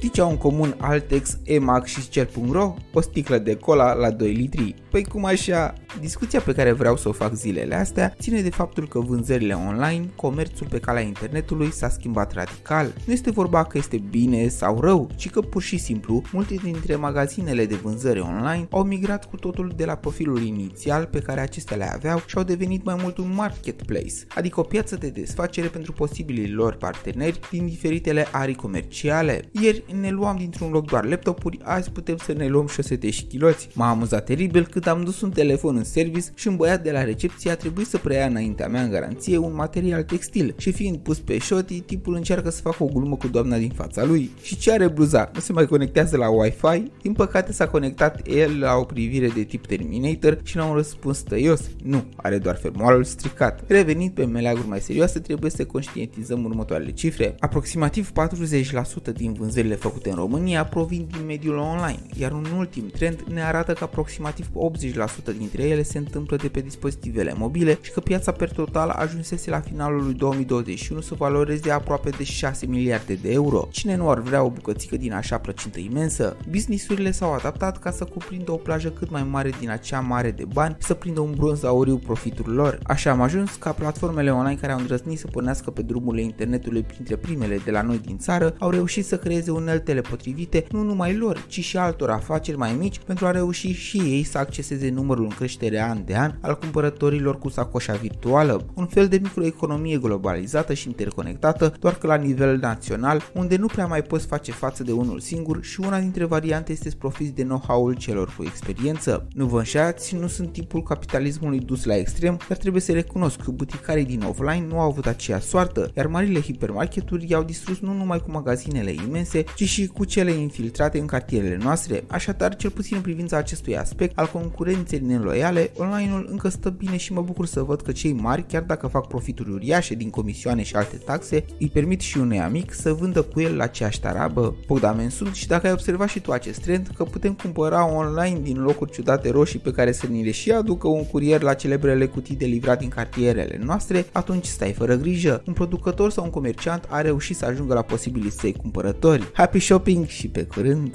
Știi ce au în comun Altex, EMAG și Cer.ro? O sticlă de cola la 2 litri. Păi cum așa? Discuția pe care vreau să o fac zilele astea ține de faptul că vânzările online, comerțul pe calea internetului s-a schimbat radical. Nu este vorba că este bine sau rău, ci că pur și simplu multe dintre magazinele de vânzări online au migrat cu totul de la profilul inițial pe care acestea le aveau și au devenit mai mult un marketplace, adică o piață de desfacere pentru posibilii lor parteneri din diferitele arii comerciale. Ieri ne luam dintr-un loc doar laptopuri, azi putem să ne luăm șosete și chiloți. M-a amuzat teribil cât am dus un telefon în service și un băiat de la recepție a trebuit să preia înaintea mea în garanție un material textil și fiind pus pe șoti, tipul încearcă să facă o glumă cu doamna din fața lui. Și ce are bluza? Nu se mai conectează la Wi-Fi? Din păcate s-a conectat el la o privire de tip Terminator și la un răspuns tăios. Nu, are doar fermoarul stricat. Revenind pe meleaguri mai serioase, trebuie să conștientizăm următoarele cifre. Aproximativ 40% din vânzările făcute în România provin din mediul online, iar un ultim trend ne arată că aproximativ 80% dintre ele se întâmplă de pe dispozitivele mobile și că piața per total ajunsese la finalul lui 2021 să valoreze aproape de 6 miliarde de euro. Cine nu ar vrea o bucățică din așa plăcintă imensă? Businessurile s-au adaptat ca să cuprindă o plajă cât mai mare din acea mare de bani și să prindă un bronz auriu profiturilor lor. Așa am ajuns ca platformele online care au îndrăznit să pornească pe drumurile internetului printre primele de la noi din țară au reușit să creeze uneltele potrivite nu numai lor, ci și altor afaceri mai mici pentru a reuși și ei să acceseze numărul în creștere an de an al cumpărătorilor cu sacoșa virtuală, un fel de microeconomie globalizată și interconectată, doar că la nivel național, unde nu prea mai poți face față de unul singur și una dintre variante este să profiți de know-how-ul celor cu experiență. Nu vă înșați, nu sunt tipul capitalismului dus la extrem, dar trebuie să recunosc că buticarii din offline nu au avut aceea soartă, iar marile hipermarketuri i-au distrus nu numai cu magazinele imense, ci și cu cele infiltrate în cartierele noastre. Așadar, cel puțin în privința acestui aspect al concurenței neloiale, online-ul încă stă bine și mă bucur să văd că cei mari, chiar dacă fac profituri uriașe din comisioane și alte taxe, îi permit și unui amic să vândă cu el la aceeași tarabă. Bogdamen sunt și dacă ai observat și tu acest trend, că putem cumpăra online din locuri ciudate roșii pe care să ni le și aducă un curier la celebrele cutii de livrat din cartierele noastre, atunci stai fără grijă. Un producător sau un comerciant a reușit să ajungă la posibilii săi cumpărători. Happy shopping și pe curând!